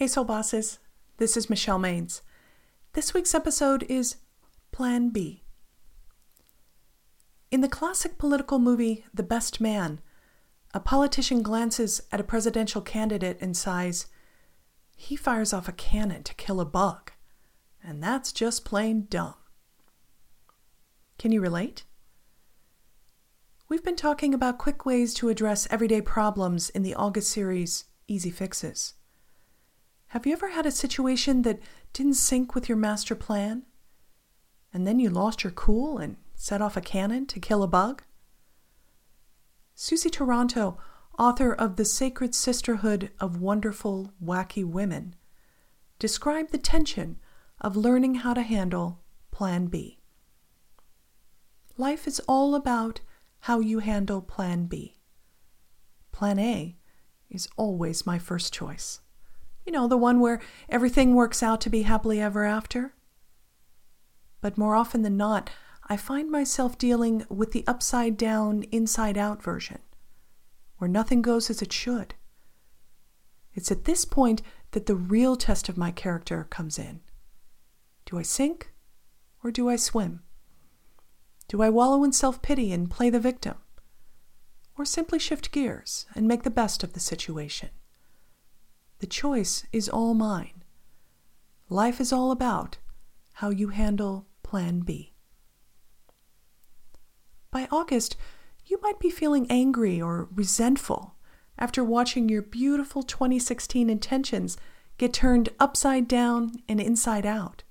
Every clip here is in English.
Hey, Soul Bosses. This is Michelle Maines. This week's episode is Plan B. In the classic political movie The Best Man, a politician glances at a presidential candidate and sighs, He fires off a cannon to kill a bug, and that's just plain dumb. Can you relate? We've been talking about quick ways to address everyday problems in the August series Easy Fixes. Have you ever had a situation that didn't sync with your master plan? And then you lost your cool and set off a cannon to kill a bug? Suzy Toronto, author of The Sacred Sisterhood of Wonderful, Wacky Women, described the tension of learning how to handle Plan B. Life is all about how you handle Plan B. Plan A is always my first choice. You know, the one where everything works out to be happily ever after. But more often than not, I find myself dealing with the upside down, inside out version, where nothing goes as it should. It's at this point that the real test of my character comes in. Do I sink or do I swim? Do I wallow in self pity and play the victim? Or simply shift gears and make the best of the situation? The choice is all mine. Life is all about how you handle Plan B. By August, you might be feeling angry or resentful after watching your beautiful 2016 intentions get turned upside down and inside out.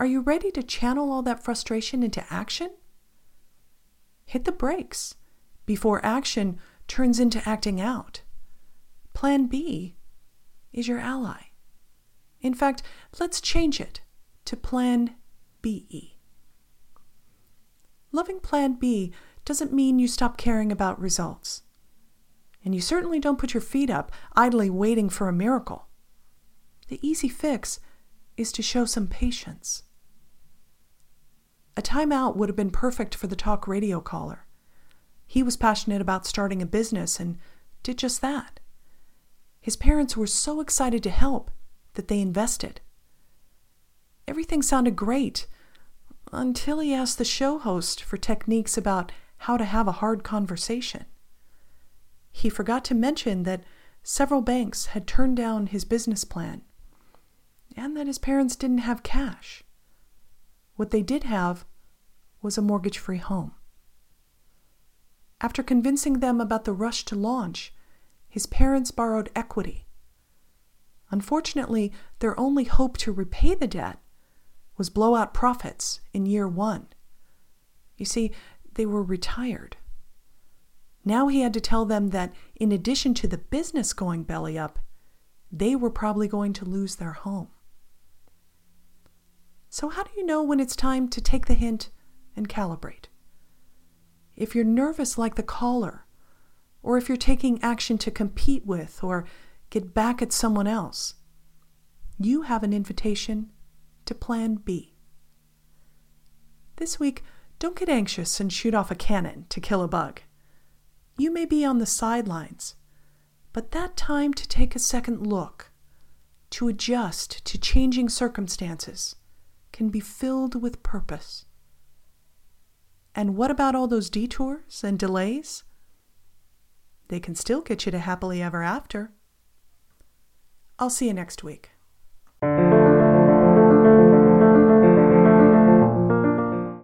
Are you ready to channel all that frustration into action? Hit the brakes before action turns into acting out. Plan B is your ally. In fact, let's change it to Plan BE. Loving Plan B doesn't mean you stop caring about results. And you certainly don't put your feet up, idly waiting for a miracle. The easy fix is to show some patience. A timeout would have been perfect for the talk radio caller. He was passionate about starting a business and did just that. His parents were so excited to help that they invested. Everything sounded great until he asked the show host for techniques about how to have a hard conversation. He forgot to mention that several banks had turned down his business plan and that his parents didn't have cash. What they did have was a mortgage free home. After convincing them about the rush to launch, his parents borrowed equity. Unfortunately, their only hope to repay the debt was blowout profits in year one. You see, they were retired. Now he had to tell them that in addition to the business going belly up, they were probably going to lose their home. So, how do you know when it's time to take the hint and calibrate? If you're nervous like the caller, or if you're taking action to compete with or get back at someone else, you have an invitation to Plan B. This week, don't get anxious and shoot off a cannon to kill a bug. You may be on the sidelines, but that time to take a second look, to adjust to changing circumstances, can be filled with purpose. And what about all those detours and delays? They can still get you to happily ever after. I'll see you next week.